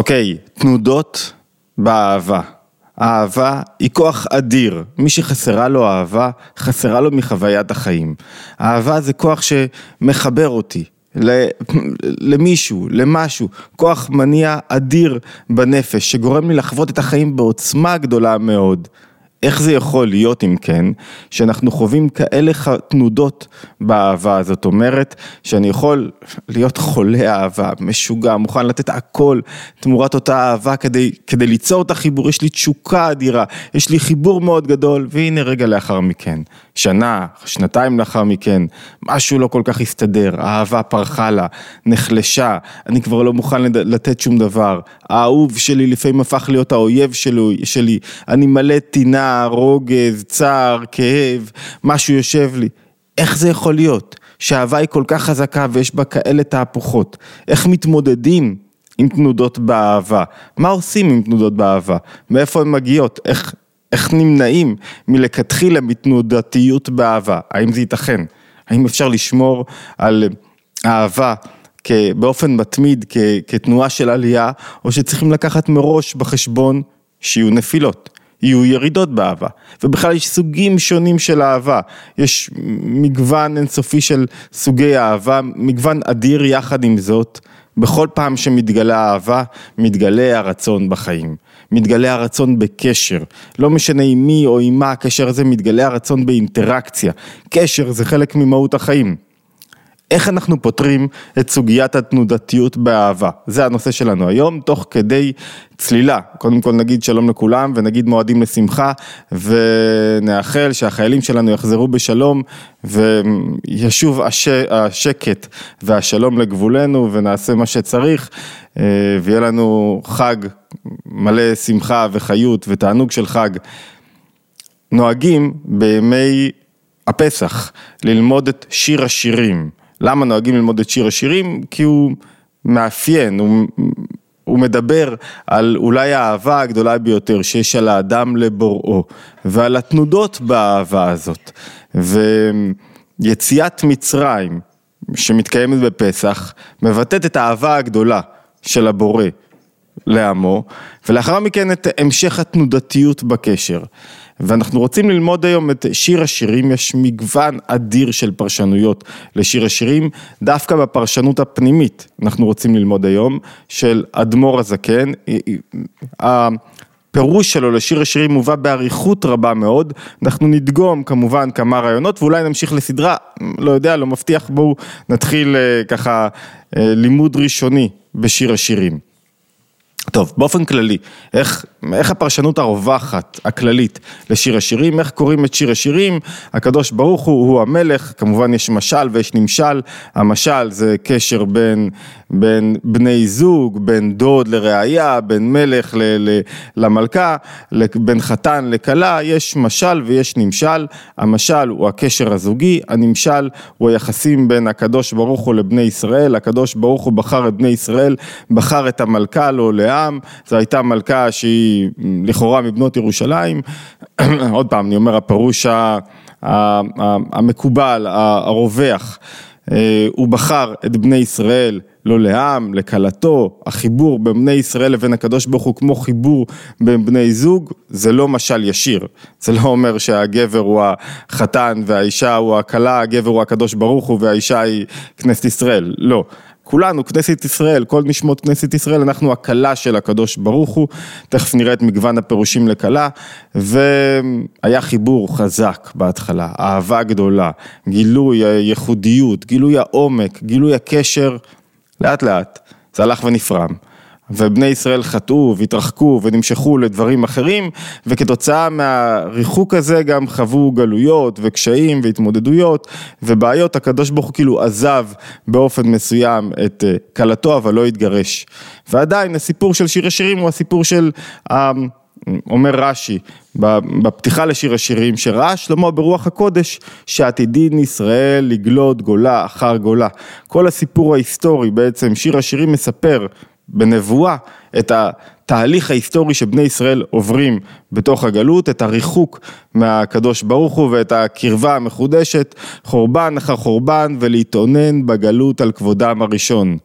אוקיי, תנודות באהבה. אהבה היא כוח אדיר, מי שחסרה לו אהבה, חסרה לו מחוויית החיים. אהבה זה כוח שמחבר אותי למישהו, למשהו, כוח מניע אדיר בנפש, שגורם לי לחוות את החיים בעוצמה גדולה מאוד. איך זה יכול להיות אם כן, שאנחנו חווים כאלה תנודות באהבה, זאת אומרת שאני יכול להיות חולה אהבה, משוגע, מוכן לתת הכל תמורת אותה אהבה כדי, כדי ליצור את החיבור, יש לי תשוקה אדירה, יש לי חיבור מאוד גדול, והנה רגע לאחר מכן, שנה, שנתיים לאחר מכן, משהו לא כל כך הסתדר, האהבה פרחה לה, נחלשה, אני כבר לא מוכן לתת שום דבר, האהוב שלי לפעמים הפך להיות האויב שלי, שלי. אני מלא טינה רוגז, צער, כאב, משהו יושב לי. איך זה יכול להיות שהאהבה היא כל כך חזקה ויש בה כאלה תהפוכות? איך מתמודדים עם תנודות באהבה? מה עושים עם תנודות באהבה? מאיפה הן מגיעות? איך, איך נמנעים מלכתחילה מתנודתיות באהבה? האם זה ייתכן? האם אפשר לשמור על אהבה באופן מתמיד כתנועה של עלייה, או שצריכים לקחת מראש בחשבון שיהיו נפילות? יהיו ירידות באהבה, ובכלל יש סוגים שונים של אהבה, יש מגוון אינסופי של סוגי אהבה, מגוון אדיר יחד עם זאת, בכל פעם שמתגלה אהבה, מתגלה הרצון בחיים, מתגלה הרצון בקשר, לא משנה עם מי או עם מה הקשר הזה, מתגלה הרצון באינטראקציה, קשר זה חלק ממהות החיים. איך אנחנו פותרים את סוגיית התנודתיות באהבה? זה הנושא שלנו היום, תוך כדי צלילה. קודם כל נגיד שלום לכולם ונגיד מועדים לשמחה ונאחל שהחיילים שלנו יחזרו בשלום וישוב הש... השקט והשלום לגבולנו ונעשה מה שצריך אה, ויהיה לנו חג מלא שמחה וחיות ותענוג של חג. נוהגים בימי הפסח ללמוד את שיר השירים. למה נוהגים ללמוד את שיר השירים? כי הוא מאפיין, הוא, הוא מדבר על אולי האהבה הגדולה ביותר שיש על האדם לבוראו, ועל התנודות באהבה הזאת. ויציאת מצרים, שמתקיימת בפסח, מבטאת את האהבה הגדולה של הבורא לעמו, ולאחר מכן את המשך התנודתיות בקשר. ואנחנו רוצים ללמוד היום את שיר השירים, יש מגוון אדיר של פרשנויות לשיר השירים, דווקא בפרשנות הפנימית אנחנו רוצים ללמוד היום, של אדמו"ר הזקן. הפירוש שלו לשיר השירים מובא באריכות רבה מאוד, אנחנו נדגום כמובן כמה רעיונות ואולי נמשיך לסדרה, לא יודע, לא מבטיח, בואו נתחיל אה, ככה אה, לימוד ראשוני בשיר השירים. טוב, באופן כללי, איך, איך הפרשנות הרווחת, הכללית, לשיר השירים, איך קוראים את שיר השירים, הקדוש ברוך הוא, הוא המלך, כמובן יש משל ויש נמשל, המשל זה קשר בין, בין בני זוג, בין דוד לראיה, בין מלך ל, ל, למלכה, בין חתן לכלה, יש משל ויש נמשל, המשל הוא הקשר הזוגי, הנמשל הוא היחסים בין הקדוש ברוך הוא לבני ישראל, הקדוש ברוך הוא בחר את בני ישראל, בחר את המלכה לו לעם, זו הייתה מלכה שהיא לכאורה מבנות ירושלים, עוד פעם אני אומר הפירוש המקובל, הרווח, הוא בחר את בני ישראל לא לעם, לכלתו, החיבור בין בני ישראל לבין הקדוש ברוך הוא כמו חיבור בין בני זוג, זה לא משל ישיר, זה לא אומר שהגבר הוא החתן והאישה הוא הכלה, הגבר הוא הקדוש ברוך הוא והאישה היא כנסת ישראל, לא. כולנו, כנסת ישראל, כל נשמות כנסת ישראל, אנחנו הכלה של הקדוש ברוך הוא, תכף נראה את מגוון הפירושים לכלה, והיה חיבור חזק בהתחלה, אהבה גדולה, גילוי הייחודיות, גילוי העומק, גילוי הקשר, לאט לאט, זה הלך ונפרם. ובני ישראל חטאו והתרחקו ונמשכו לדברים אחרים וכתוצאה מהריחוק הזה גם חוו גלויות וקשיים והתמודדויות ובעיות, הקדוש ברוך הוא כאילו עזב באופן מסוים את אה, כלתו אבל לא התגרש. ועדיין הסיפור של שיר השירים הוא הסיפור של אומר רש"י בפתיחה לשיר השירים שראה שלמה ברוח הקודש שעתידין ישראל לגלות גולה אחר גולה. כל הסיפור ההיסטורי בעצם שיר השירים מספר בנבואה את התהליך ההיסטורי שבני ישראל עוברים בתוך הגלות, את הריחוק מהקדוש ברוך הוא ואת הקרבה המחודשת, חורבן אחר חורבן ולהתאונן בגלות על כבודם הראשון.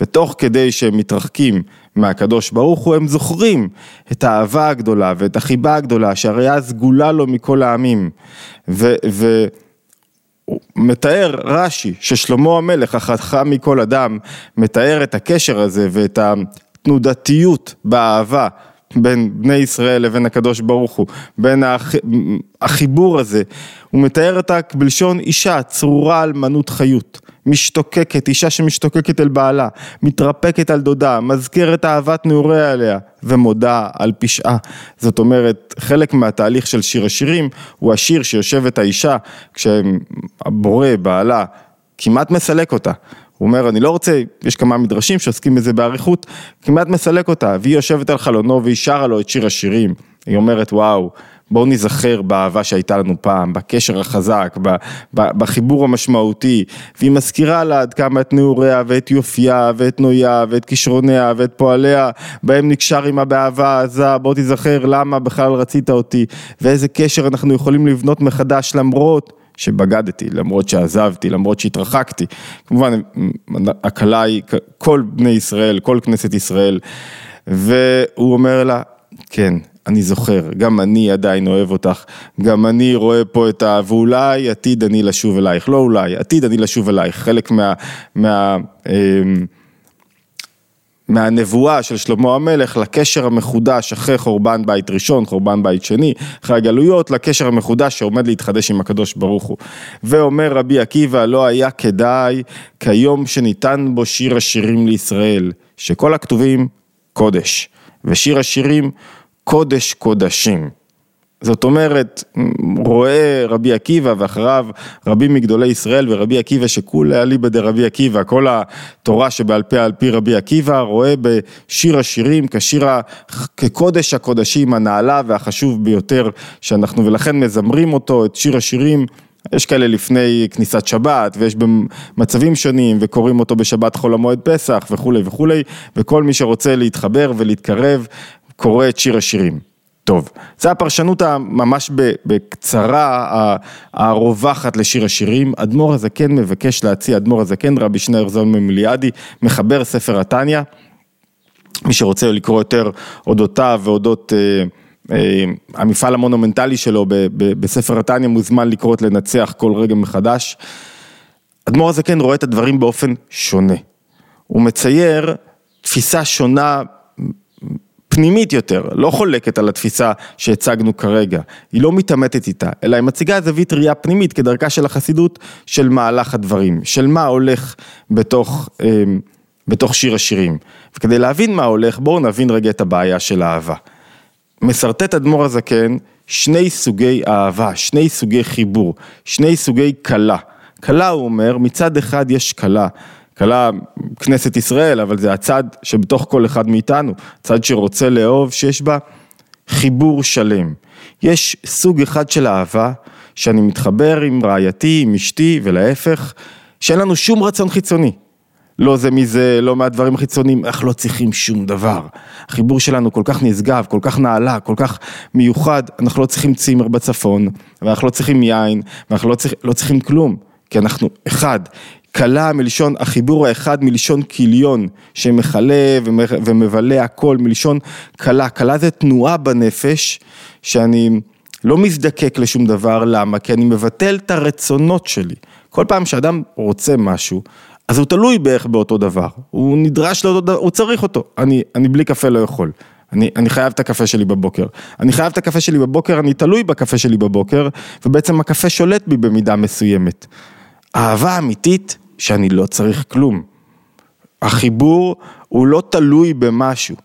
ותוך כדי שהם מתרחקים מהקדוש ברוך הוא, הם זוכרים את האהבה הגדולה ואת החיבה הגדולה שהרי סגולה לו מכל העמים. ו... ו מתאר רש"י ששלמה המלך החכם מכל אדם מתאר את הקשר הזה ואת התנודתיות באהבה בין בני ישראל לבין הקדוש ברוך הוא, בין הח... החיבור הזה, הוא מתאר אותה בלשון אישה צרורה אלמנות חיות, משתוקקת, אישה שמשתוקקת אל בעלה, מתרפקת על דודה, מזכרת אהבת נעוריה עליה ומודה על פשעה. זאת אומרת, חלק מהתהליך של שיר השירים הוא השיר שיושבת האישה כשהבורא, בעלה, כמעט מסלק אותה. הוא אומר, אני לא רוצה, יש כמה מדרשים שעוסקים בזה באריכות, כמעט מסלק אותה, והיא יושבת על חלונו והיא שרה לו את שיר השירים. היא אומרת, וואו, בואו ניזכר באהבה שהייתה לנו פעם, בקשר החזק, בחיבור המשמעותי, והיא מזכירה לה עד כמה את נעוריה ואת יופייה ואת נויה ואת כישרוניה ואת פועליה, בהם נקשר עמה באהבה עזה, בוא תיזכר למה בכלל רצית אותי, ואיזה קשר אנחנו יכולים לבנות מחדש למרות שבגדתי, למרות שעזבתי, למרות שהתרחקתי. כמובן, הכלה היא כל בני ישראל, כל כנסת ישראל, והוא אומר לה, כן, אני זוכר, גם אני עדיין אוהב אותך, גם אני רואה פה את ה... ואולי עתיד אני לשוב אלייך, לא אולי, עתיד אני לשוב אלייך, חלק מה... מה אה, מהנבואה של שלמה המלך לקשר המחודש אחרי חורבן בית ראשון, חורבן בית שני, אחרי הגלויות, לקשר המחודש שעומד להתחדש עם הקדוש ברוך הוא. ואומר רבי עקיבא, לא היה כדאי כיום שניתן בו שיר השירים לישראל, שכל הכתובים קודש, ושיר השירים קודש קודשים. זאת אומרת, רואה רבי עקיבא ואחריו רבים מגדולי ישראל ורבי עקיבא שכולי אליבא דרבי עקיבא, כל התורה שבעל פה על פי רבי עקיבא, רואה בשיר השירים כשיר, כקודש הקודשים הנעלה והחשוב ביותר שאנחנו ולכן מזמרים אותו, את שיר השירים. יש כאלה לפני כניסת שבת ויש במצבים שונים וקוראים אותו בשבת חול המועד פסח וכולי וכולי וכל מי שרוצה להתחבר ולהתקרב קורא את שיר השירים. טוב, זו הפרשנות הממש בקצרה הרווחת לשיר השירים. אדמו"ר הזקן מבקש להציע, אדמו"ר הזקן, רבי שניאור זון ממיליאדי, מחבר ספר התניא. מי שרוצה לקרוא יותר אודותיו ואודות אה, אה, המפעל המונומנטלי שלו ב, ב, בספר התניא מוזמן לקרוא את לנצח כל רגע מחדש. אדמו"ר הזקן רואה את הדברים באופן שונה. הוא מצייר תפיסה שונה פנימית יותר, לא חולקת על התפיסה שהצגנו כרגע, היא לא מתעמתת איתה, אלא היא מציגה זווית ראייה פנימית כדרכה של החסידות של מהלך הדברים, של מה הולך בתוך, אה, בתוך שיר השירים. וכדי להבין מה הולך, בואו נבין רגע את הבעיה של האהבה. משרטט אדמו"ר הזקן שני סוגי אהבה, שני סוגי חיבור, שני סוגי כלה. כלה, הוא אומר, מצד אחד יש כלה כלה כנסת ישראל, אבל זה הצד שבתוך כל אחד מאיתנו, צד שרוצה לאהוב, שיש בה חיבור שלם. יש סוג אחד של אהבה, שאני מתחבר עם רעייתי, עם אשתי, ולהפך, שאין לנו שום רצון חיצוני. לא זה מזה, לא מהדברים החיצוניים, אנחנו לא צריכים שום דבר. החיבור שלנו כל כך נשגב, כל כך נעלה, כל כך מיוחד, אנחנו לא צריכים צימר בצפון, ואנחנו לא צריכים יין, ואנחנו לא, צריכ, לא צריכים כלום, כי אנחנו אחד. כלה מלשון החיבור האחד מלשון כיליון שמכלה ומבלה הכל מלשון כלה, כלה זה תנועה בנפש שאני לא מזדקק לשום דבר, למה? כי אני מבטל את הרצונות שלי. כל פעם שאדם רוצה משהו, אז הוא תלוי בערך באותו דבר, הוא נדרש לאותו דבר, הוא צריך אותו, אני, אני בלי קפה לא יכול. אני, אני חייב את הקפה שלי בבוקר. אני חייב את הקפה שלי בבוקר, אני תלוי בקפה שלי בבוקר, ובעצם הקפה שולט בי במידה מסוימת. אהבה אמיתית שאני לא צריך כלום. החיבור הוא לא תלוי במשהו,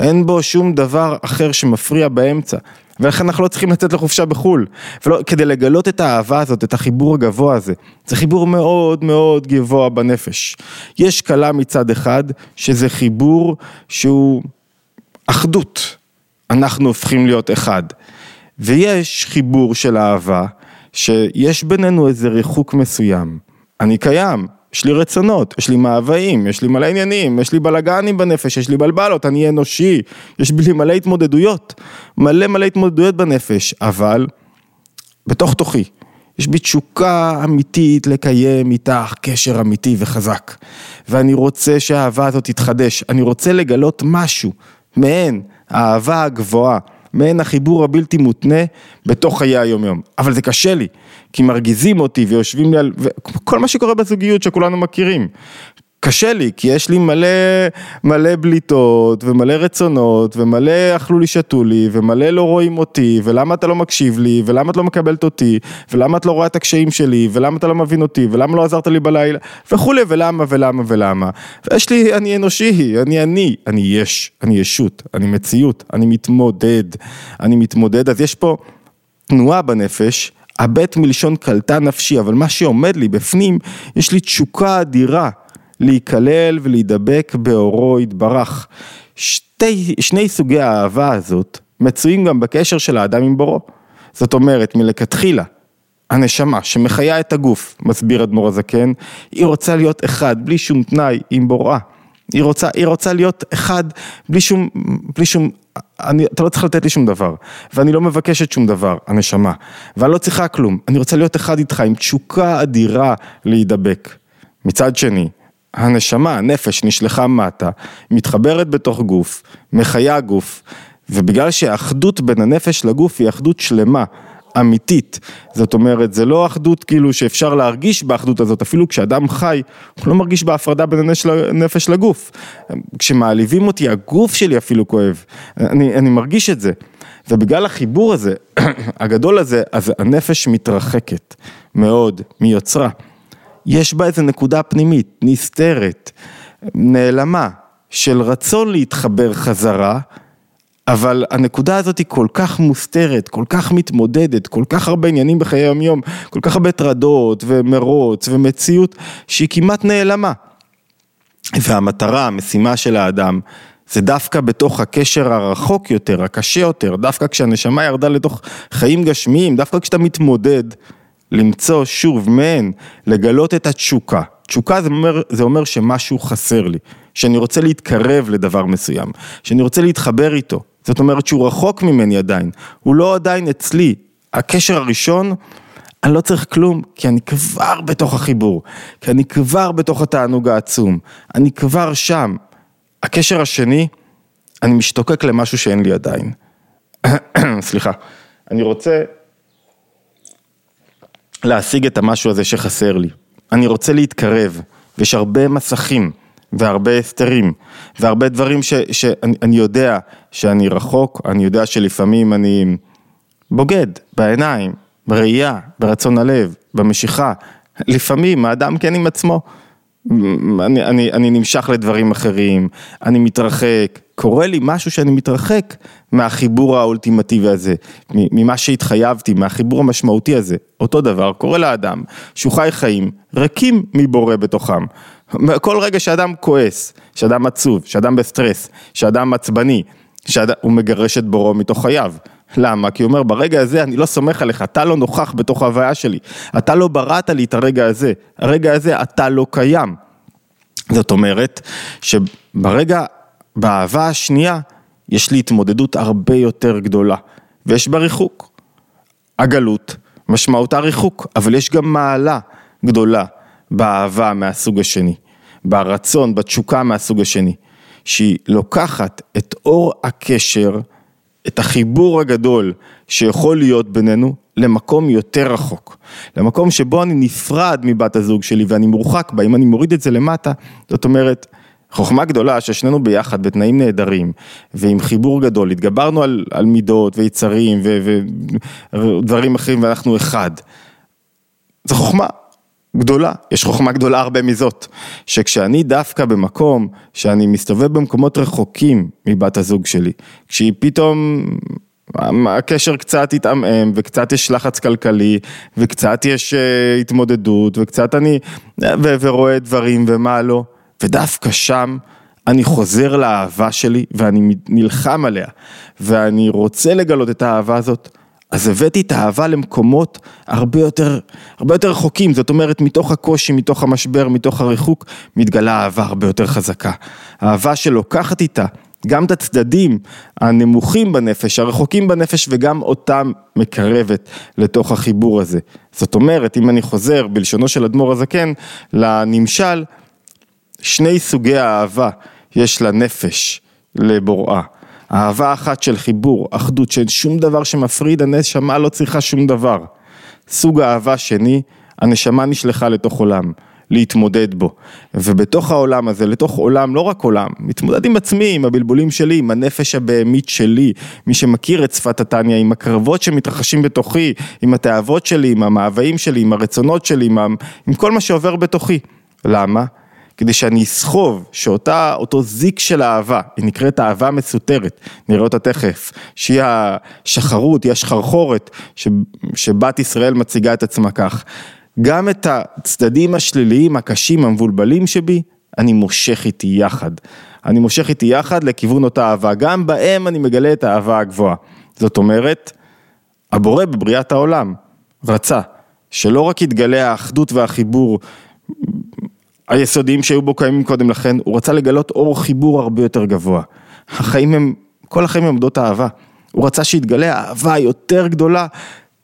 אין בו שום דבר אחר שמפריע באמצע. ולכן אנחנו לא צריכים לצאת לחופשה בחו"ל, ולא, כדי לגלות את האהבה הזאת, את החיבור הגבוה הזה. זה חיבור מאוד מאוד גבוה בנפש. יש כלה מצד אחד, שזה חיבור שהוא אחדות. אנחנו הופכים להיות אחד. ויש חיבור של אהבה, שיש בינינו איזה ריחוק מסוים. אני קיים, יש לי רצונות, יש לי מאוויים, יש לי מלא עניינים, יש לי בלאגנים בנפש, יש לי בלבלות, אני אנושי, יש לי מלא התמודדויות, מלא מלא התמודדויות בנפש, אבל בתוך תוכי יש בי תשוקה אמיתית לקיים איתך קשר אמיתי וחזק. ואני רוצה שהאהבה הזאת תתחדש, אני רוצה לגלות משהו מעין האהבה הגבוהה, מעין החיבור הבלתי מותנה בתוך חיי היומיום. אבל זה קשה לי, כי מרגיזים אותי ויושבים לי על... כל מה שקורה בזוגיות שכולנו מכירים. קשה לי, כי יש לי מלא, מלא בליטות, ומלא רצונות, ומלא אכלו לי שתו לי, ומלא לא רואים אותי, ולמה אתה לא מקשיב לי, ולמה את לא מקבלת אותי, ולמה את לא רואה את הקשיים שלי, ולמה אתה לא מבין אותי, ולמה לא עזרת לי בלילה, וכולי, ולמה, ולמה, ולמה. ויש לי, אני אנושי, אני אני, אני יש, אני ישות, אני מציאות, אני מתמודד, אני מתמודד, אז יש פה תנועה בנפש, הבט מלשון קלטה נפשי, אבל מה שעומד לי בפנים, יש לי תשוקה אדירה. להיכלל ולהידבק באורו יתברך. שתי, שני סוגי האהבה הזאת מצויים גם בקשר של האדם עם בורו. זאת אומרת, מלכתחילה, הנשמה שמחיה את הגוף, מסביר אדמו"ר הזקן, היא רוצה להיות אחד, בלי שום תנאי, עם בוראה. היא רוצה, היא רוצה להיות אחד, בלי שום, בלי שום, אני, אתה לא צריך לתת לי שום דבר, ואני לא מבקשת שום דבר, הנשמה, ואני לא צריכה כלום, אני רוצה להיות אחד איתך עם תשוקה אדירה להידבק. מצד שני, הנשמה, הנפש נשלחה מטה, מתחברת בתוך גוף, מחיה גוף, ובגלל שהאחדות בין הנפש לגוף היא אחדות שלמה, אמיתית, זאת אומרת זה לא אחדות כאילו שאפשר להרגיש באחדות הזאת, אפילו כשאדם חי, הוא לא מרגיש בהפרדה בין הנפש לגוף, כשמעליבים אותי הגוף שלי אפילו כואב, אני, אני מרגיש את זה, ובגלל החיבור הזה, הגדול הזה, אז הנפש מתרחקת מאוד מיוצרה. יש בה איזה נקודה פנימית, נסתרת, נעלמה, של רצון להתחבר חזרה, אבל הנקודה הזאת היא כל כך מוסתרת, כל כך מתמודדת, כל כך הרבה עניינים בחיי היום יום, כל כך הרבה טרדות ומרוץ ומציאות, שהיא כמעט נעלמה. והמטרה, המשימה של האדם, זה דווקא בתוך הקשר הרחוק יותר, הקשה יותר, דווקא כשהנשמה ירדה לתוך חיים גשמיים, דווקא כשאתה מתמודד. למצוא שוב מעין, לגלות את התשוקה. תשוקה זה אומר, זה אומר שמשהו חסר לי, שאני רוצה להתקרב לדבר מסוים, שאני רוצה להתחבר איתו. זאת אומרת שהוא רחוק ממני עדיין, הוא לא עדיין אצלי. הקשר הראשון, אני לא צריך כלום, כי אני כבר בתוך החיבור, כי אני כבר בתוך התענוג העצום, אני כבר שם. הקשר השני, אני משתוקק למשהו שאין לי עדיין. סליחה, אני רוצה להשיג את המשהו הזה שחסר לי. אני רוצה להתקרב, ויש הרבה מסכים, והרבה הסתרים, והרבה דברים ש, שאני יודע שאני רחוק, אני יודע שלפעמים אני בוגד בעיניים, בראייה, ברצון הלב, במשיכה. לפעמים האדם כן עם עצמו. אני, אני, אני נמשך לדברים אחרים, אני מתרחק, קורה לי משהו שאני מתרחק מהחיבור האולטימטיבי הזה, ממה שהתחייבתי, מהחיבור המשמעותי הזה. אותו דבר קורה לאדם שהוא חי חיים ריקים מבורא בתוכם. כל רגע שאדם כועס, שאדם עצוב, שאדם בסטרס, שאדם עצבני, שאדם, הוא מגרש את בוראו מתוך חייו. למה? כי הוא אומר, ברגע הזה אני לא סומך עליך, אתה לא נוכח בתוך ההוויה שלי, אתה לא בראת לי את הרגע הזה, הרגע הזה אתה לא קיים. זאת אומרת, שברגע, באהבה השנייה, יש לי התמודדות הרבה יותר גדולה, ויש בה ריחוק. הגלות, משמעותה ריחוק, אבל יש גם מעלה גדולה באהבה מהסוג השני, ברצון, בתשוקה מהסוג השני, שהיא לוקחת את אור הקשר, את החיבור הגדול שיכול להיות בינינו למקום יותר רחוק, למקום שבו אני נפרד מבת הזוג שלי ואני מורחק בה, אם אני מוריד את זה למטה, זאת אומרת, חוכמה גדולה ששנינו ביחד בתנאים נהדרים ועם חיבור גדול, התגברנו על, על מידות ויצרים ודברים אחרים ואנחנו אחד. זו חוכמה גדולה, יש חוכמה גדולה הרבה מזאת, שכשאני דווקא במקום שאני מסתובב במקומות רחוקים מבת הזוג שלי, כשהיא פתאום הקשר קצת התעמם וקצת יש לחץ כלכלי וקצת יש uh, התמודדות וקצת אני ו- ורואה דברים ומה לא ודווקא שם אני חוזר לאהבה שלי ואני נלחם עליה ואני רוצה לגלות את האהבה הזאת אז הבאתי את האהבה למקומות הרבה יותר, הרבה יותר רחוקים, זאת אומרת מתוך הקושי, מתוך המשבר, מתוך הריחוק, מתגלה אהבה הרבה יותר חזקה. אהבה שלוקחת איתה גם את הצדדים הנמוכים בנפש, הרחוקים בנפש, וגם אותם מקרבת לתוך החיבור הזה. זאת אומרת, אם אני חוזר בלשונו של אדמו"ר הזקן לנמשל, שני סוגי האהבה יש לנפש לבוראה. אהבה אחת של חיבור, אחדות, שאין שום דבר שמפריד, הנשמה לא צריכה שום דבר. סוג אהבה שני, הנשמה נשלחה לתוך עולם. להתמודד בו. ובתוך העולם הזה, לתוך עולם, לא רק עולם, מתמודד עם עצמי, עם הבלבולים שלי, עם הנפש הבהמית שלי, מי שמכיר את שפת התניא, עם הקרבות שמתרחשים בתוכי, עם התאוות שלי, עם המאוויים שלי, עם הרצונות שלי, עם, עם כל מה שעובר בתוכי. למה? כדי שאני אסחוב שאותה, אותו זיק של אהבה, היא נקראת אהבה מסותרת, נראה אותה תכף, שהיא השחרות, היא השחרחורת, ש, שבת ישראל מציגה את עצמה כך. גם את הצדדים השליליים, הקשים, המבולבלים שבי, אני מושך איתי יחד. אני מושך איתי יחד לכיוון אותה אהבה, גם בהם אני מגלה את האהבה הגבוהה. זאת אומרת, הבורא בבריאת העולם רצה שלא רק יתגלה האחדות והחיבור היסודיים שהיו בו קיימים קודם לכן, הוא רצה לגלות אור חיבור הרבה יותר גבוה. החיים הם, כל החיים הם עמדות אהבה. הוא רצה שיתגלה האהבה היותר גדולה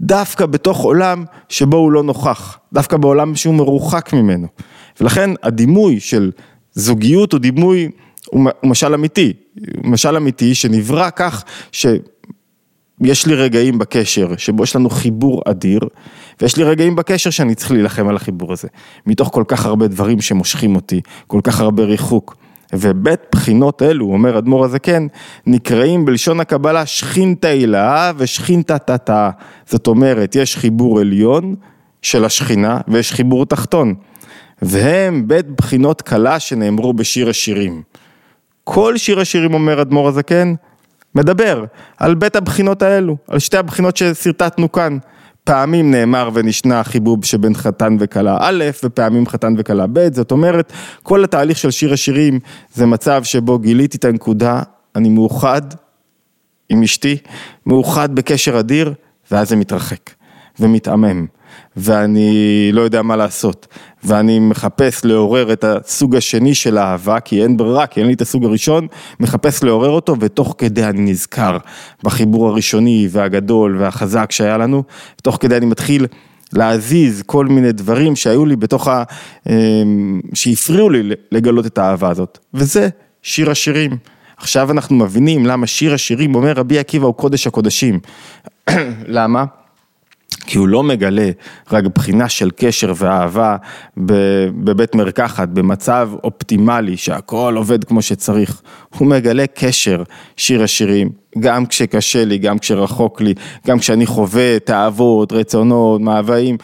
דווקא בתוך עולם שבו הוא לא נוכח, דווקא בעולם שהוא מרוחק ממנו. ולכן הדימוי של זוגיות הוא דימוי, הוא משל אמיתי, משל אמיתי שנברא כך שיש לי רגעים בקשר שבו יש לנו חיבור אדיר, ויש לי רגעים בקשר שאני צריך להילחם על החיבור הזה, מתוך כל כך הרבה דברים שמושכים אותי, כל כך הרבה ריחוק. ובית בחינות אלו, אומר אדמו"ר הזקן, נקראים בלשון הקבלה שכינתא הילאה ושכינתא תתאה. זאת אומרת, יש חיבור עליון של השכינה ויש חיבור תחתון. והם בית בחינות קלה שנאמרו בשיר השירים. כל שיר השירים, אומר אדמו"ר הזקן, מדבר על בית הבחינות האלו, על שתי הבחינות ששרטטנו כאן. פעמים נאמר ונשנה חיבוב שבין חתן וכלה א', ופעמים חתן וכלה ב', זאת אומרת, כל התהליך של שיר השירים זה מצב שבו גיליתי את הנקודה, אני מאוחד עם אשתי, מאוחד בקשר אדיר, ואז זה מתרחק ומתעמם. ואני לא יודע מה לעשות, ואני מחפש לעורר את הסוג השני של האהבה, כי אין ברירה, כי אין לי את הסוג הראשון, מחפש לעורר אותו, ותוך כדי אני נזכר בחיבור הראשוני והגדול והחזק שהיה לנו, ותוך כדי אני מתחיל להזיז כל מיני דברים שהיו לי בתוך ה... אמ, שהפריעו לי לגלות את האהבה הזאת, וזה שיר השירים. עכשיו אנחנו מבינים למה שיר השירים, אומר רבי עקיבא, הוא קודש הקודשים. למה? כי הוא לא מגלה רק בחינה של קשר ואהבה בבית מרקחת, במצב אופטימלי שהכל עובד כמו שצריך. הוא מגלה קשר, שיר השירים, גם כשקשה לי, גם כשרחוק לי, גם כשאני חווה תאוות, רצונות, מאוויים,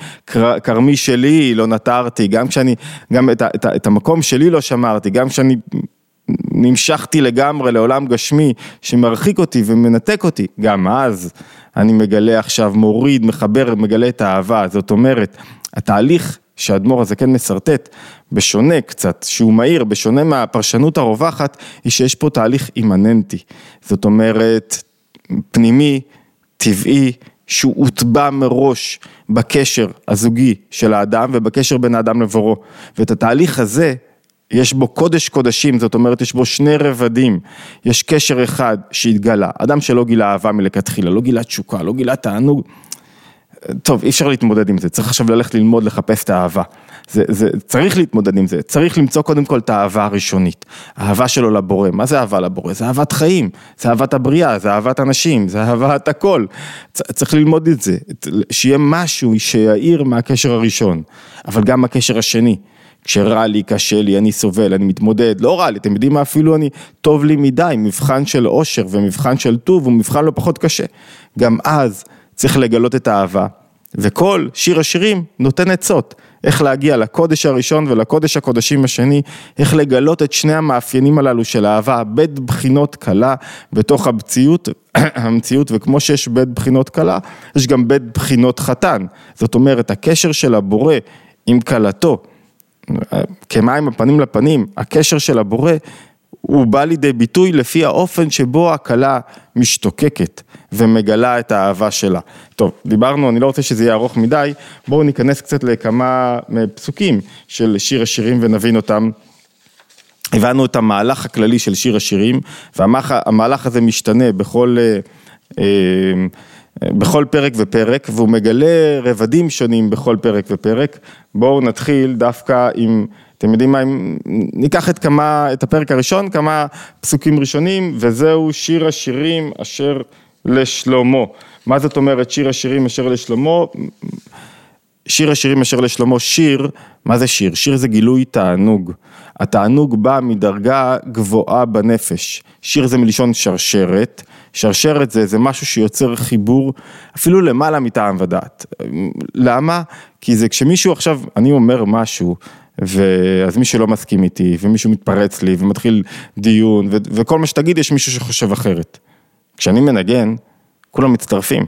כרמי שלי לא נטרתי, גם כשאני, גם את, את, את המקום שלי לא שמרתי, גם כשאני נמשכתי לגמרי לעולם גשמי שמרחיק אותי ומנתק אותי, גם אז אני מגלה עכשיו, מוריד, מחבר, מגלה את האהבה, זאת אומרת, התהליך שהאדמו"ר הזה כן משרטט, בשונה קצת, שהוא מהיר, בשונה מהפרשנות הרווחת, היא שיש פה תהליך אימננטי, זאת אומרת, פנימי, טבעי, שהוא הוטבע מראש בקשר הזוגי של האדם ובקשר בין האדם לבורו, ואת התהליך הזה יש בו קודש קודשים, זאת אומרת יש בו שני רבדים, יש קשר אחד שהתגלה, אדם שלא גילה אהבה מלכתחילה, לא גילה תשוקה, לא גילה תענוג, טוב אי אפשר להתמודד עם זה, צריך עכשיו ללכת ללמוד לחפש את האהבה, זה, זה, צריך להתמודד עם זה, צריך למצוא קודם כל את האהבה הראשונית, האהבה שלו לבורא, מה זה אהבה לבורא? זה אהבת חיים, זה אהבת הבריאה, זה אהבת אנשים, זה אהבת הכל, צריך ללמוד את זה, שיהיה משהו שיעיר מהקשר הראשון, אבל גם הקשר השני. כשרע לי, קשה לי, אני סובל, אני מתמודד, לא רע לי, אתם יודעים מה? אפילו אני, טוב לי מדי, מבחן של אושר ומבחן של טוב הוא מבחן לא פחות קשה. גם אז צריך לגלות את האהבה, וכל שיר השירים נותן עצות, איך להגיע לקודש הראשון ולקודש הקודשים השני, איך לגלות את שני המאפיינים הללו של אהבה, בית בחינות קלה בתוך המציאות, המציאות, וכמו שיש בית בחינות קלה, יש גם בית בחינות חתן, זאת אומרת הקשר של הבורא עם כלתו. כמים הפנים לפנים, הקשר של הבורא, הוא בא לידי ביטוי לפי האופן שבו הכלה משתוקקת ומגלה את האהבה שלה. טוב, דיברנו, אני לא רוצה שזה יהיה ארוך מדי, בואו ניכנס קצת לכמה פסוקים של שיר השירים ונבין אותם הבנו את המהלך הכללי של שיר השירים, והמהלך הזה משתנה בכל, אה, אה, בכל פרק ופרק, והוא מגלה רבדים שונים בכל פרק ופרק. בואו נתחיל דווקא עם, אתם יודעים מה, אם ניקח את כמה, את הפרק הראשון, כמה פסוקים ראשונים, וזהו שיר השירים אשר לשלמה. מה זאת אומרת שיר השירים אשר לשלמה? שיר השירים אשר לשלמה, שיר, מה זה שיר? שיר זה גילוי תענוג. התענוג בא מדרגה גבוהה בנפש. שיר זה מלשון שרשרת, שרשרת זה, זה משהו שיוצר חיבור אפילו למעלה מטעם ודעת. למה? כי זה כשמישהו עכשיו, אני אומר משהו, ואז מי שלא מסכים איתי, ומישהו מתפרץ לי, ומתחיל דיון, ו... וכל מה שתגיד יש מישהו שחושב אחרת. כשאני מנגן, כולם מצטרפים,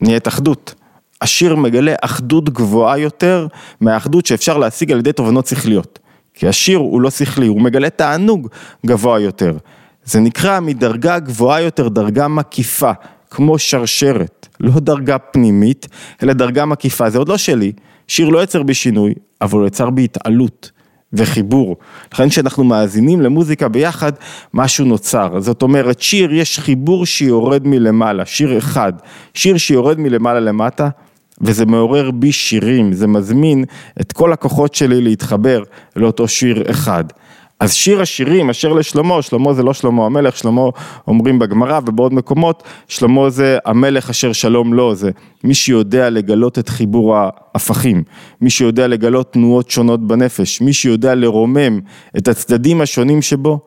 נהיית אחדות. השיר מגלה אחדות גבוהה יותר מהאחדות שאפשר להשיג על ידי תובנות שכליות. כי השיר הוא לא שכלי, הוא מגלה תענוג גבוה יותר. זה נקרא מדרגה גבוהה יותר, דרגה מקיפה, כמו שרשרת, לא דרגה פנימית, אלא דרגה מקיפה, זה עוד לא שלי, שיר לא יצר בשינוי, אבל הוא יצר בהתעלות וחיבור. לכן כשאנחנו מאזינים למוזיקה ביחד, משהו נוצר. זאת אומרת, שיר יש חיבור שיורד מלמעלה, שיר אחד, שיר שיורד מלמעלה למטה, וזה מעורר בי שירים, זה מזמין את כל הכוחות שלי להתחבר לאותו שיר אחד. אז שיר השירים אשר לשלמה, שלמה זה לא שלמה המלך, שלמה אומרים בגמרא ובעוד מקומות, שלמה זה המלך אשר שלום לו, זה מי שיודע לגלות את חיבור ההפכים, מי שיודע לגלות תנועות שונות בנפש, מי שיודע לרומם את הצדדים השונים שבו,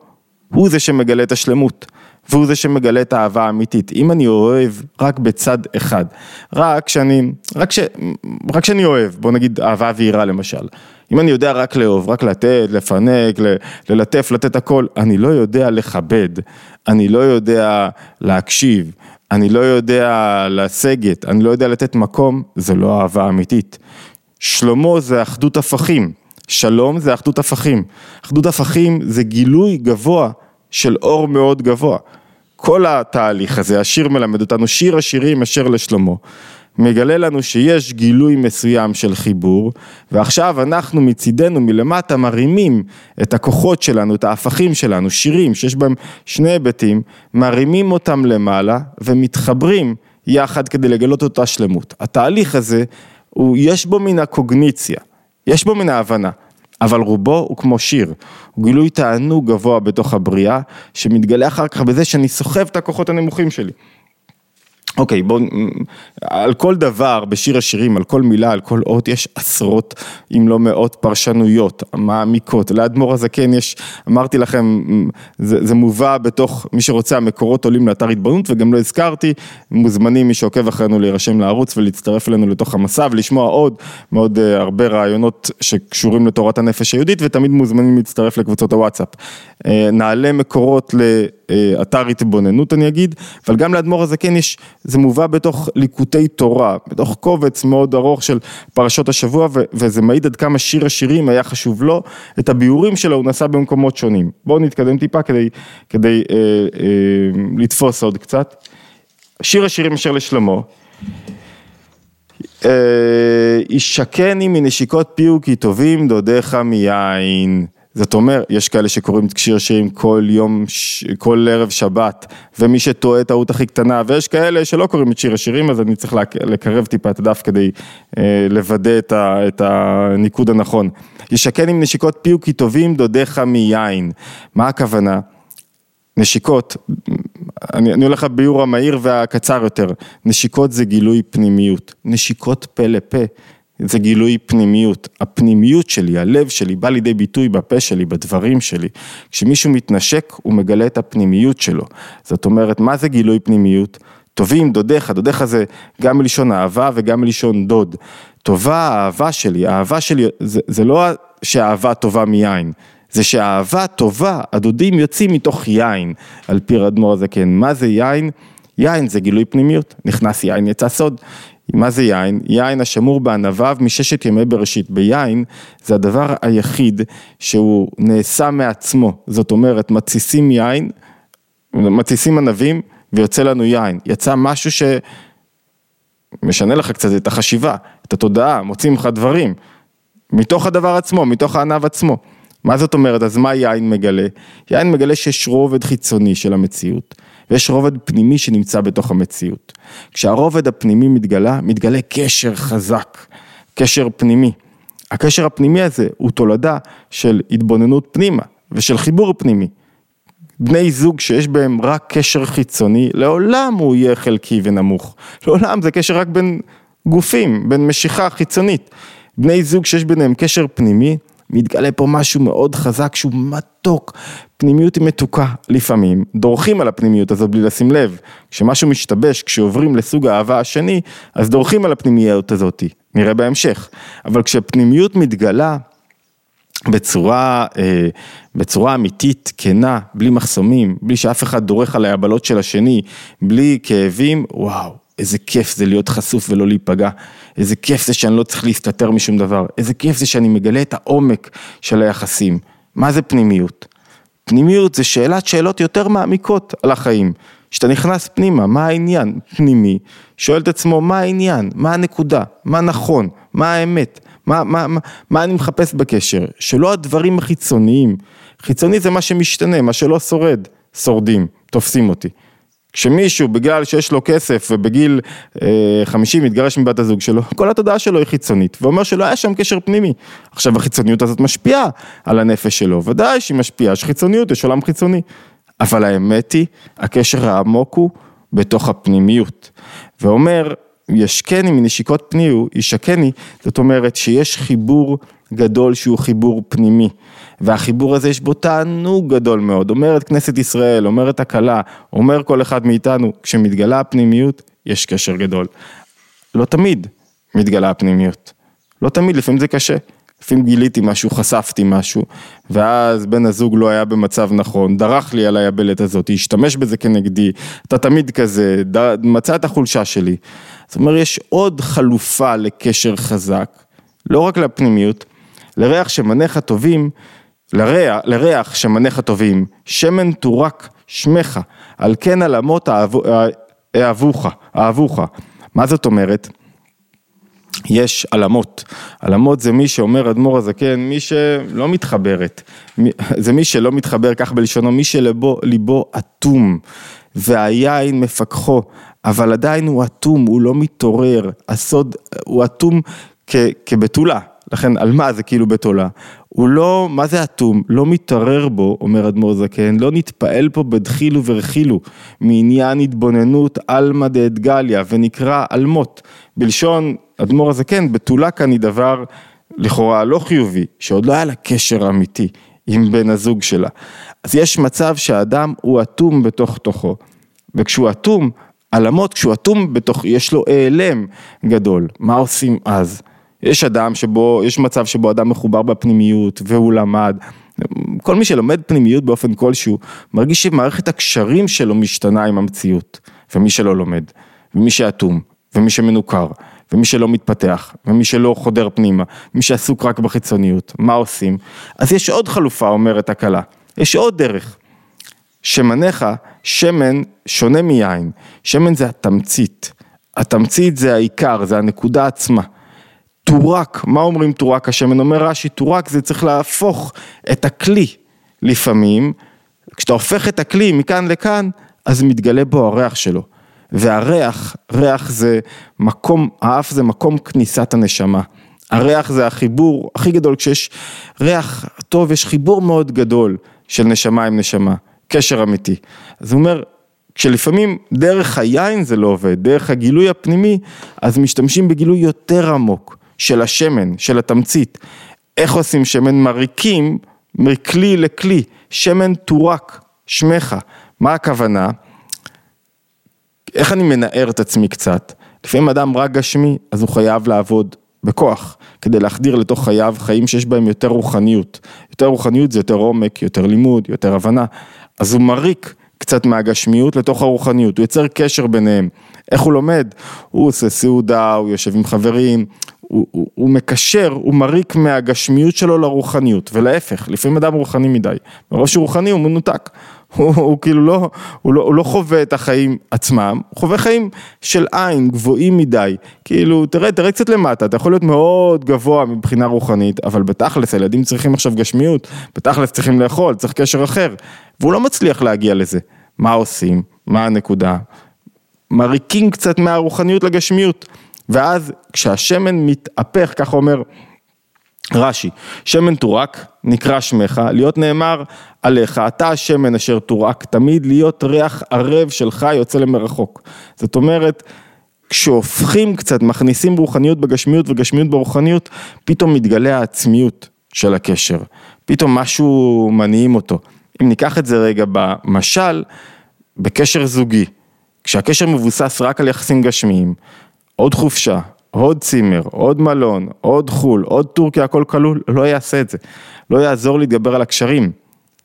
הוא זה שמגלה את השלמות. והוא זה שמגלה את האהבה האמיתית. אם אני אוהב רק בצד אחד, רק כשאני, רק ש... רק כשאני אוהב, בוא נגיד אהבה ויראה למשל. אם אני יודע רק לאהוב, רק לתת, לפנק, ל... ללטף, לתת הכל, אני לא יודע לכבד, אני לא יודע להקשיב, אני לא יודע לסגת, אני לא יודע לתת מקום, זה לא אהבה אמיתית. שלמה זה אחדות הפכים, שלום זה אחדות הפכים. אחדות הפכים זה גילוי גבוה של אור מאוד גבוה. כל התהליך הזה, השיר מלמד אותנו, שיר השירים אשר לשלמה, מגלה לנו שיש גילוי מסוים של חיבור, ועכשיו אנחנו מצידנו מלמטה מרימים את הכוחות שלנו, את ההפכים שלנו, שירים שיש בהם שני היבטים, מרימים אותם למעלה ומתחברים יחד כדי לגלות אותה שלמות. התהליך הזה, הוא, יש בו מן הקוגניציה, יש בו מן ההבנה. אבל רובו הוא כמו שיר, הוא גילוי תענוג גבוה בתוך הבריאה, שמתגלה אחר כך בזה שאני סוחב את הכוחות הנמוכים שלי. אוקיי, בואו, על כל דבר בשיר השירים, על כל מילה, על כל אות, יש עשרות, אם לא מאות פרשנויות מעמיקות. לאדמו"ר הזקן יש, אמרתי לכם, זה, זה מובא בתוך, מי שרוצה, המקורות עולים לאתר התבוננות, וגם לא הזכרתי, מוזמנים מי שעוקב אחרינו להירשם לערוץ ולהצטרף אלינו לתוך המסע ולשמוע עוד מאוד uh, הרבה רעיונות שקשורים לתורת הנפש היהודית, ותמיד מוזמנים להצטרף לקבוצות הוואטסאפ. Uh, נעלה מקורות לאתר התבוננות אני אגיד, אבל גם לאדמו"ר הזקן יש זה מובא בתוך ליקוטי תורה, בתוך קובץ מאוד ארוך של פרשות השבוע, וזה מעיד עד כמה שיר השירים היה חשוב לו, את הביאורים שלו הוא נשא במקומות שונים. בואו נתקדם טיפה כדי, כדי אה, אה, לתפוס עוד קצת. שיר השירים אשר לשלמה. אה, ישקני מנשיקות פיהו כי טובים דודיך מיין. זאת אומרת, יש כאלה שקוראים שיר שירים כל יום, כל ערב שבת, ומי שטועה טעות הכי קטנה, ויש כאלה שלא קוראים את שיר השירים, אז אני צריך לקרב טיפה את הדף כדי אה, לוודא את, ה, את הניקוד הנכון. ישכן עם נשיקות פיו כי טובים דודיך מיין. מה הכוונה? נשיקות, אני, אני הולך לביאור המהיר והקצר יותר, נשיקות זה גילוי פנימיות, נשיקות פה לפה. זה גילוי פנימיות. הפנימיות שלי, הלב שלי, בא לידי ביטוי בפה שלי, בדברים שלי. כשמישהו מתנשק, הוא מגלה את הפנימיות שלו. זאת אומרת, מה זה גילוי פנימיות? טובים, דודיך, דודיך זה גם מלשון אהבה וגם מלשון דוד. טובה האהבה שלי, האהבה שלי, זה, זה לא שהאהבה טובה מיין, זה שהאהבה טובה, הדודים יוצאים מתוך יין, על פי רדמור הזקן. מה זה יין? יין זה גילוי פנימיות, נכנס יין יצא סוד, מה זה יין? יין השמור בענביו מששת ימי בראשית. ביין זה הדבר היחיד שהוא נעשה מעצמו, זאת אומרת מתסיסים יין, מתסיסים ענבים ויוצא לנו יין. יצא משהו שמשנה לך קצת את החשיבה, את התודעה, מוצאים לך דברים, מתוך הדבר עצמו, מתוך הענב עצמו. מה זאת אומרת? אז מה יין מגלה? יין מגלה שיש רובד חיצוני של המציאות, ויש רובד פנימי שנמצא בתוך המציאות. כשהרובד הפנימי מתגלה, מתגלה קשר חזק, קשר פנימי. הקשר הפנימי הזה הוא תולדה של התבוננות פנימה ושל חיבור פנימי. בני זוג שיש בהם רק קשר חיצוני, לעולם הוא יהיה חלקי ונמוך. לעולם זה קשר רק בין גופים, בין משיכה חיצונית. בני זוג שיש ביניהם קשר פנימי, מתגלה פה משהו מאוד חזק שהוא מתוק, פנימיות היא מתוקה לפעמים, דורכים על הפנימיות הזאת בלי לשים לב, כשמשהו משתבש, כשעוברים לסוג האהבה השני, אז דורכים על הפנימיות הזאת, נראה בהמשך, אבל כשפנימיות מתגלה בצורה, אה, בצורה אמיתית, כנה, בלי מחסומים, בלי שאף אחד דורך על היבלות של השני, בלי כאבים, וואו, איזה כיף זה להיות חשוף ולא להיפגע, איזה כיף זה שאני לא צריך להסתתר משום דבר, איזה כיף זה שאני מגלה את העומק של היחסים. מה זה פנימיות? פנימיות זה שאלת שאלות יותר מעמיקות על החיים. כשאתה נכנס פנימה, מה העניין? פנימי, שואל את עצמו מה העניין, מה הנקודה, מה נכון, מה האמת, מה, מה, מה, מה אני מחפש בקשר, שלא הדברים החיצוניים, חיצוני זה מה שמשתנה, מה שלא שורד, שורדים, תופסים אותי. כשמישהו בגלל שיש לו כסף ובגיל אה, 50 מתגרש מבת הזוג שלו, כל התודעה שלו היא חיצונית, ואומר שלא היה שם קשר פנימי. עכשיו החיצוניות הזאת משפיעה על הנפש שלו, ודאי שהיא משפיעה, יש חיצוניות, יש עולם חיצוני. אבל האמת היא, הקשר העמוק הוא בתוך הפנימיות. ואומר, ישקני מנשיקות פני הוא, ישקני, זאת אומרת שיש חיבור גדול שהוא חיבור פנימי. והחיבור הזה יש בו תענוג גדול מאוד, אומרת כנסת ישראל, אומרת הכלה, אומר כל אחד מאיתנו, כשמתגלה הפנימיות, יש קשר גדול. לא תמיד מתגלה הפנימיות, לא תמיד, לפעמים זה קשה. לפעמים גיליתי משהו, חשפתי משהו, ואז בן הזוג לא היה במצב נכון, דרך לי על היבלת הזאת, השתמש בזה כנגדי, אתה תמיד כזה, ד... מצא את החולשה שלי. זאת אומרת, יש עוד חלופה לקשר חזק, לא רק לפנימיות, לריח שמניך טובים, לריח, לריח שמניך טובים, שמן תורק שמך, על כן על אמות אהבוך, אהבוך. מה זאת אומרת? יש עלמות, עלמות זה מי שאומר אדמו"ר הזקן, מי שלא מתחברת, זה מי שלא מתחבר כך בלשונו, מי שליבו אטום והיין מפקחו, אבל עדיין הוא אטום, הוא לא מתעורר, הסוד, הוא אטום כבתולה, לכן על מה זה כאילו בתולה? הוא לא, מה זה אטום? לא מתערער בו, אומר אדמו"ר זקן, לא נתפעל פה בדחילו ורחילו, מעניין התבוננות עלמא דאתגליה, ונקרא עלמות. בלשון אדמו"ר הזקן, בתולה כאן היא דבר לכאורה לא חיובי, שעוד לא היה לה קשר אמיתי עם בן הזוג שלה. אז יש מצב שהאדם הוא אטום בתוך תוכו, וכשהוא אטום, עלמות, כשהוא אטום בתוך, יש לו העלם גדול, מה עושים אז? יש אדם שבו, יש מצב שבו אדם מחובר בפנימיות והוא למד, כל מי שלומד פנימיות באופן כלשהו, מרגיש שמערכת הקשרים שלו משתנה עם המציאות, ומי שלא לומד, ומי שאטום, ומי שמנוכר, ומי שלא מתפתח, ומי שלא חודר פנימה, מי שעסוק רק בחיצוניות, מה עושים? אז יש עוד חלופה, אומרת הכלה, יש עוד דרך. שמניך, שמן שונה מיין, שמן זה התמצית, התמצית זה העיקר, זה הנקודה עצמה. תורק, מה אומרים תורק השמן? אומר רש"י, תורק זה צריך להפוך את הכלי לפעמים, כשאתה הופך את הכלי מכאן לכאן, אז מתגלה בו הריח שלו. והריח, ריח זה מקום, האף זה מקום כניסת הנשמה. הריח זה החיבור הכי גדול, כשיש ריח טוב, יש חיבור מאוד גדול של נשמה עם נשמה, קשר אמיתי. אז הוא אומר, כשלפעמים דרך היין זה לא עובד, דרך הגילוי הפנימי, אז משתמשים בגילוי יותר עמוק. של השמן, של התמצית. איך עושים שמן? מריקים מכלי לכלי, שמן טורק, שמך. מה הכוונה? איך אני מנער את עצמי קצת? לפעמים אדם רק גשמי, אז הוא חייב לעבוד בכוח, כדי להחדיר לתוך חייו חיים שיש בהם יותר רוחניות. יותר רוחניות זה יותר עומק, יותר לימוד, יותר הבנה. אז הוא מריק קצת מהגשמיות לתוך הרוחניות, הוא יוצר קשר ביניהם. איך הוא לומד? הוא עושה סעודה, הוא יושב עם חברים, הוא, הוא, הוא מקשר, הוא מריק מהגשמיות שלו לרוחניות, ולהפך, לפעמים אדם רוחני מדי, מרוב שהוא רוחני הוא מנותק, הוא, הוא כאילו לא, הוא לא, הוא לא חווה את החיים עצמם, הוא חווה חיים של עין, גבוהים מדי, כאילו, תראה, תראה קצת למטה, אתה יכול להיות מאוד גבוה מבחינה רוחנית, אבל בתכלס, הילדים צריכים עכשיו גשמיות, בתכלס צריכים לאכול, צריך קשר אחר, והוא לא מצליח להגיע לזה. מה עושים? מה הנקודה? מריקים קצת מהרוחניות לגשמיות, ואז כשהשמן מתהפך, ככה אומר רש"י, שמן תורק, נקרא שמך, להיות נאמר עליך, אתה השמן אשר תורק, תמיד להיות ריח ערב שלך יוצא למרחוק. זאת אומרת, כשהופכים קצת, מכניסים רוחניות בגשמיות וגשמיות ברוחניות, פתאום מתגלה העצמיות של הקשר, פתאום משהו מניעים אותו. אם ניקח את זה רגע במשל, בקשר זוגי, כשהקשר מבוסס רק על יחסים גשמיים, עוד חופשה, עוד צימר, עוד מלון, עוד חו"ל, עוד טורקיה, הכל כלול, לא יעשה את זה. לא יעזור להתגבר על הקשרים.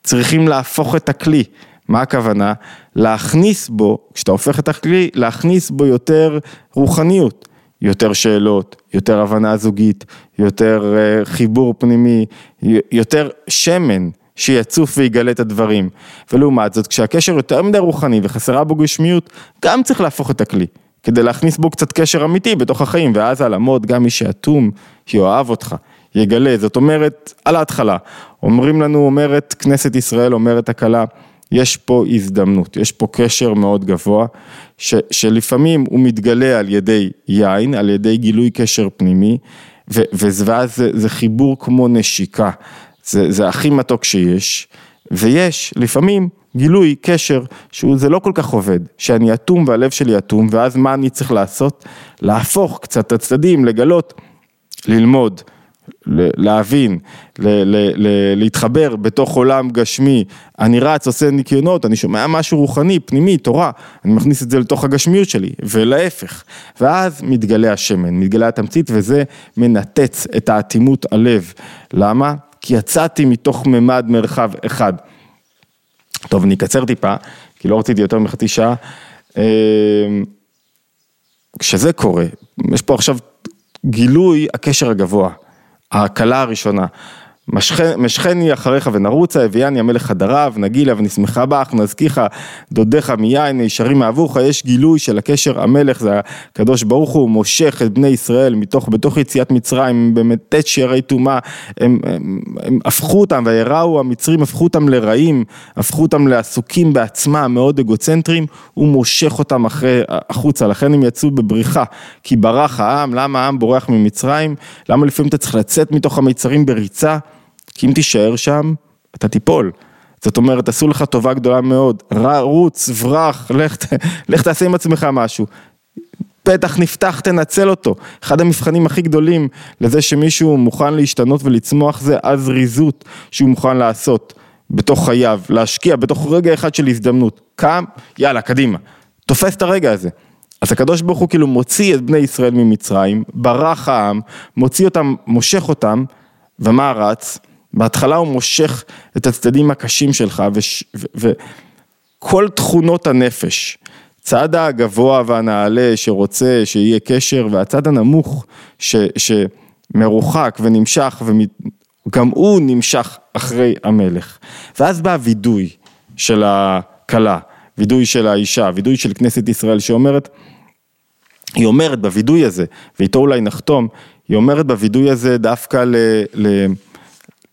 צריכים להפוך את הכלי. מה הכוונה? להכניס בו, כשאתה הופך את הכלי, להכניס בו יותר רוחניות. יותר שאלות, יותר הבנה זוגית, יותר uh, חיבור פנימי, יותר שמן שיצוף ויגלה את הדברים. ולעומת זאת, כשהקשר יותר מדי רוחני וחסרה בו גשמיות, גם צריך להפוך את הכלי. כדי להכניס בו קצת קשר אמיתי בתוך החיים, ואז על המוד גם מי שאטום יאהב אותך, יגלה, זאת אומרת, על ההתחלה, אומרים לנו, אומרת כנסת ישראל, אומרת הכלה, יש פה הזדמנות, יש פה קשר מאוד גבוה, ש, שלפעמים הוא מתגלה על ידי יין, על ידי גילוי קשר פנימי, ו, ואז זה, זה חיבור כמו נשיקה, זה, זה הכי מתוק שיש, ויש לפעמים גילוי, קשר, שזה לא כל כך עובד, שאני אטום והלב שלי אטום, ואז מה אני צריך לעשות? להפוך קצת את הצדדים, לגלות, ללמוד, להבין, להתחבר בתוך עולם גשמי, אני רץ, עושה ניקיונות, אני שומע משהו רוחני, פנימי, תורה, אני מכניס את זה לתוך הגשמיות שלי, ולהפך, ואז מתגלה השמן, מתגלה התמצית, וזה מנתץ את האטימות הלב, למה? כי יצאתי מתוך ממד מרחב אחד. טוב, אני אקצר טיפה, כי לא רציתי יותר מחצי שעה. אמ, כשזה קורה, יש פה עכשיו גילוי הקשר הגבוה, ההקלה הראשונה. משכני אחריך ונרוצה, הביאני המלך חדריו, נגילה ונשמחה בך, נזכיך דודיך מיין, ישרים מאהבוך, יש גילוי של הקשר המלך, זה הקדוש ברוך הוא, מושך את בני ישראל מתוך, בתוך יציאת מצרים, במתת שיערי טומאה, הם, הם, הם הפכו אותם, ויראו המצרים, הפכו אותם לרעים, הפכו אותם לעסוקים בעצמם, מאוד אגוצנטרים, הוא מושך אותם אחרי, החוצה, לכן הם יצאו בבריחה, כי ברח העם, למה העם בורח ממצרים? למה לפעמים אתה צריך לצאת מתוך המצרים בריצה? כי אם תישאר שם, אתה תיפול. זאת אומרת, עשו לך טובה גדולה מאוד, רוץ, ברח, לך, לך תעשה עם עצמך משהו. פתח נפתח, תנצל אותו. אחד המבחנים הכי גדולים לזה שמישהו מוכן להשתנות ולצמוח זה הזריזות שהוא מוכן לעשות בתוך חייו, להשקיע בתוך רגע אחד של הזדמנות. קם, יאללה, קדימה. תופס את הרגע הזה. אז הקדוש ברוך הוא כאילו מוציא את בני ישראל ממצרים, ברח העם, מוציא אותם, מושך אותם, ומה רץ? בהתחלה הוא מושך את הצדדים הקשים שלך וכל תכונות הנפש, צד הגבוה והנעלה שרוצה שיהיה קשר והצד הנמוך ש, שמרוחק ונמשך וגם הוא נמשך אחרי המלך. ואז בא וידוי של הכלה, וידוי של האישה, וידוי של כנסת ישראל שאומרת, היא אומרת בווידוי הזה, ואיתו אולי נחתום, היא אומרת בווידוי הזה דווקא ל... ל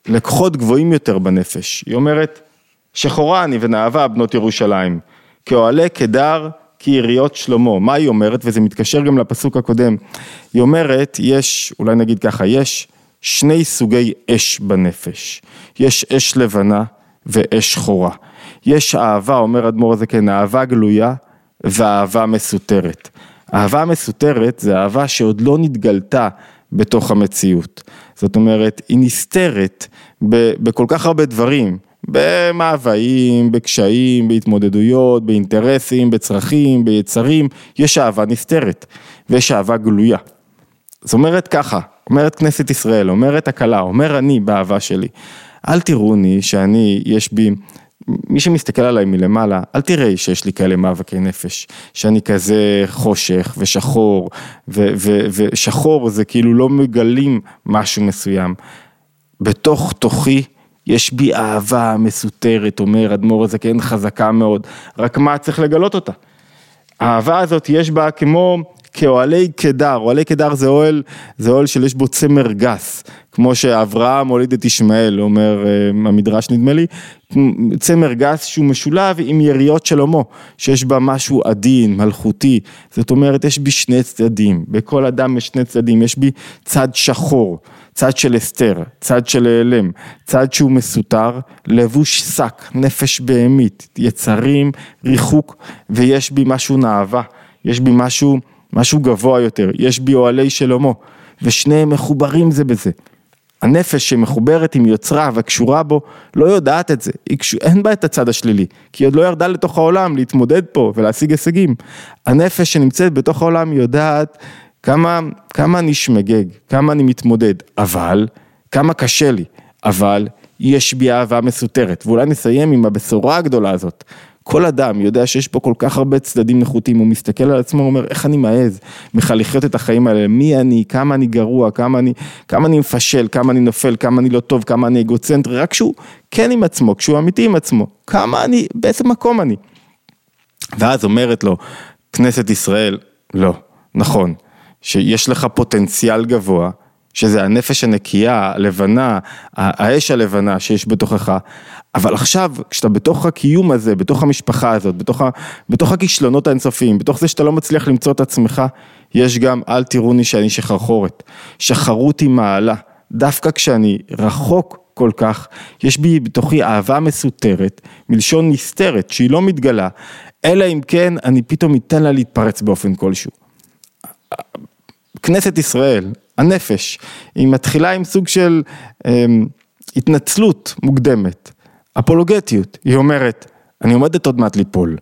לקוחות גבוהים יותר בנפש. היא אומרת, שחורה אני ונאווה בנות ירושלים, כאוהלי קדר כיריות שלמה. מה היא אומרת? וזה מתקשר גם לפסוק הקודם. היא אומרת, יש, אולי נגיד ככה, יש שני סוגי אש בנפש. יש אש לבנה ואש שחורה. יש אהבה, אומר אדמו"ר הזה כן, אהבה גלויה ואהבה מסותרת. אהבה מסותרת זה אהבה שעוד לא נתגלתה בתוך המציאות. זאת אומרת, היא נסתרת בכל כך הרבה דברים, במאוויים, בקשיים, בהתמודדויות, באינטרסים, בצרכים, ביצרים, יש אהבה נסתרת ויש אהבה גלויה. זאת אומרת ככה, אומרת כנסת ישראל, אומרת הכלה, אומר אני באהבה שלי, אל תראוני שאני, יש בי מי שמסתכל עליי מלמעלה, אל תראה שיש לי כאלה מאבקי נפש, שאני כזה חושך ושחור, ושחור זה כאילו לא מגלים משהו מסוים. בתוך תוכי יש בי אהבה מסותרת, אומר אדמו"ר הזקן, חזקה מאוד, רק מה צריך לגלות אותה? האהבה הזאת יש בה כמו כאוהלי קדר, אוהלי קדר זה אוהל, זה אוהל שיש בו צמר גס, כמו שאברהם הוליד את ישמעאל, אומר אה, המדרש נדמה לי, צמר גס שהוא משולב עם יריות של הומו, שיש בה משהו עדין, מלכותי, זאת אומרת יש בי שני צדדים, בכל אדם יש שני צדדים, יש בי צד שחור, צד של אסתר, צד של העלם, צד שהוא מסותר, לבוש שק, נפש בהמית, יצרים, ריחוק, ויש בי משהו נאווה, יש בי משהו משהו גבוה יותר, יש בי אוהלי שלמה, ושניהם מחוברים זה בזה. הנפש שמחוברת עם יוצרה וקשורה בו, לא יודעת את זה, אין בה את הצד השלילי, כי היא עוד לא ירדה לתוך העולם להתמודד פה ולהשיג הישגים. הנפש שנמצאת בתוך העולם יודעת כמה, כמה אני שמגג, כמה אני מתמודד, אבל כמה קשה לי, אבל יש בי אהבה מסותרת, ואולי נסיים עם הבשורה הגדולה הזאת. כל אדם יודע שיש פה כל כך הרבה צדדים נחותים, הוא מסתכל על עצמו, ואומר, איך אני מעז בכלל לחיות את החיים האלה, מי אני, כמה אני גרוע, כמה אני, כמה אני מפשל, כמה אני נופל, כמה אני לא טוב, כמה אני אגוצנטרי, רק כשהוא כן עם עצמו, כשהוא אמיתי עם עצמו, כמה אני, באיזה מקום אני. ואז אומרת לו, כנסת ישראל, לא, נכון, שיש לך פוטנציאל גבוה, שזה הנפש הנקייה, הלבנה, האש הלבנה שיש בתוכך, אבל עכשיו, כשאתה בתוך הקיום הזה, בתוך המשפחה הזאת, בתוך, ה, בתוך הכישלונות האינסופיים, בתוך זה שאתה לא מצליח למצוא את עצמך, יש גם אל תראוני שאני שחרחורת. שחרותי מעלה, דווקא כשאני רחוק כל כך, יש בי בתוכי אהבה מסותרת, מלשון נסתרת, שהיא לא מתגלה, אלא אם כן אני פתאום אתן לה להתפרץ באופן כלשהו. כנסת ישראל, הנפש, היא מתחילה עם סוג של אה, התנצלות מוקדמת. אפולוגטיות, היא אומרת, אני עומדת עוד מעט ליפול.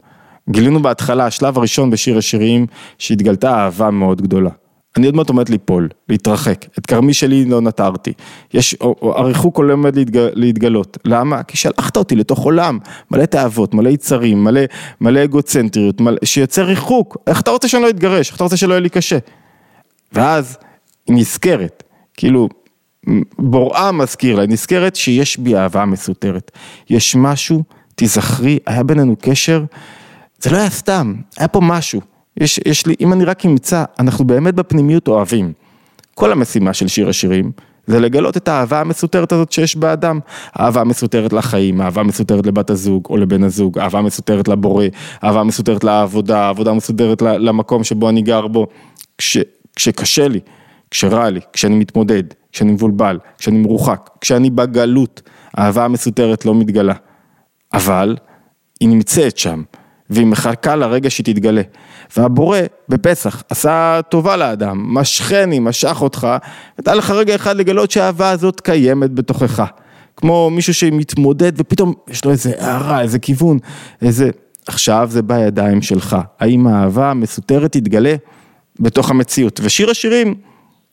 גילינו בהתחלה, השלב הראשון בשיר השירים, שהתגלתה אהבה מאוד גדולה. אני עוד מעט עומד ליפול, להתרחק, את כרמי שלי לא נטרתי. יש, הריחוק עומד להתג, להתגלות. למה? כי שלחת אותי לתוך עולם, מלא תאוות, מלא יצרים, מלא, מלא אגוצנטריות, מלא, שיוצר ריחוק. איך אתה רוצה שאני לא אתגרש? איך אתה רוצה שלא יהיה לי קשה? ואז היא נזכרת, כאילו, בוראה מזכיר לה, נזכרת שיש בי אהבה מסותרת. יש משהו, תיזכרי, היה בינינו קשר, זה לא היה סתם, היה פה משהו. יש, יש לי, אם אני רק אמצא, אנחנו באמת בפנימיות אוהבים. כל המשימה של שיר השירים, זה לגלות את האהבה המסותרת הזאת שיש באדם. אהבה מסותרת לחיים, אהבה מסותרת לבת הזוג או לבן הזוג, אהבה מסותרת לבורא, אהבה מסותרת לעבודה, עבודה מסותרת למקום שבו אני גר בו. כש, כשקשה לי, כשרע לי, כשאני מתמודד, כשאני מבולבל, כשאני מרוחק, כשאני בגלות, האהבה המסותרת לא מתגלה. אבל היא נמצאת שם, והיא מחכה לרגע שהיא תתגלה. והבורא בפסח עשה טובה לאדם, משכני, משך אותך, ונתן לך רגע אחד לגלות שהאהבה הזאת קיימת בתוכך. כמו מישהו שמתמודד ופתאום יש לו איזה הערה, איזה כיוון, איזה... עכשיו זה בידיים שלך. האם האהבה המסותרת תתגלה בתוך המציאות? ושיר השירים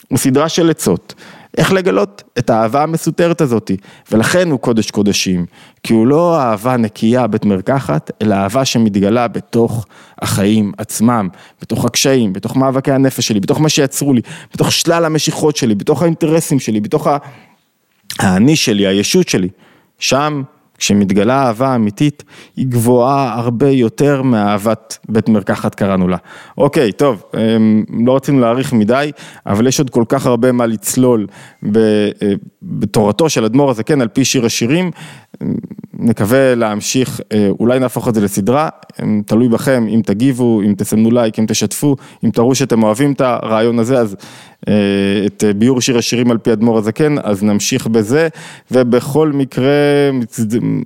הוא סדרה של עצות. איך לגלות את האהבה המסותרת הזאתי, ולכן הוא קודש קודשים, כי הוא לא אהבה נקייה בית מרקחת, אלא אהבה שמתגלה בתוך החיים עצמם, בתוך הקשיים, בתוך מאבקי הנפש שלי, בתוך מה שיצרו לי, בתוך שלל המשיכות שלי, בתוך האינטרסים שלי, בתוך האני שלי, הישות שלי, שם כשמתגלה אהבה אמיתית, היא גבוהה הרבה יותר מאהבת בית מרקחת קראנו לה. אוקיי, טוב, אמ, לא רצינו להאריך מדי, אבל יש עוד כל כך הרבה מה לצלול אה, בתורתו של אדמו"ר הזה, כן, על פי שיר השירים. נקווה להמשיך, אה, אולי נהפוך את זה לסדרה, תלוי בכם, אם תגיבו, אם תסמנו לייק, אם תשתפו, אם תראו שאתם אוהבים את הרעיון הזה, אז אה, את ביור שיר השירים על פי אדמו"ר הזקן, אז נמשיך בזה, ובכל מקרה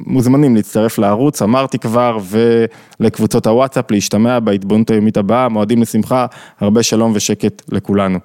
מוזמנים להצטרף לערוץ, אמרתי כבר, ולקבוצות הוואטסאפ, להשתמע בהתבוננות היומית הבאה, מועדים לשמחה, הרבה שלום ושקט לכולנו.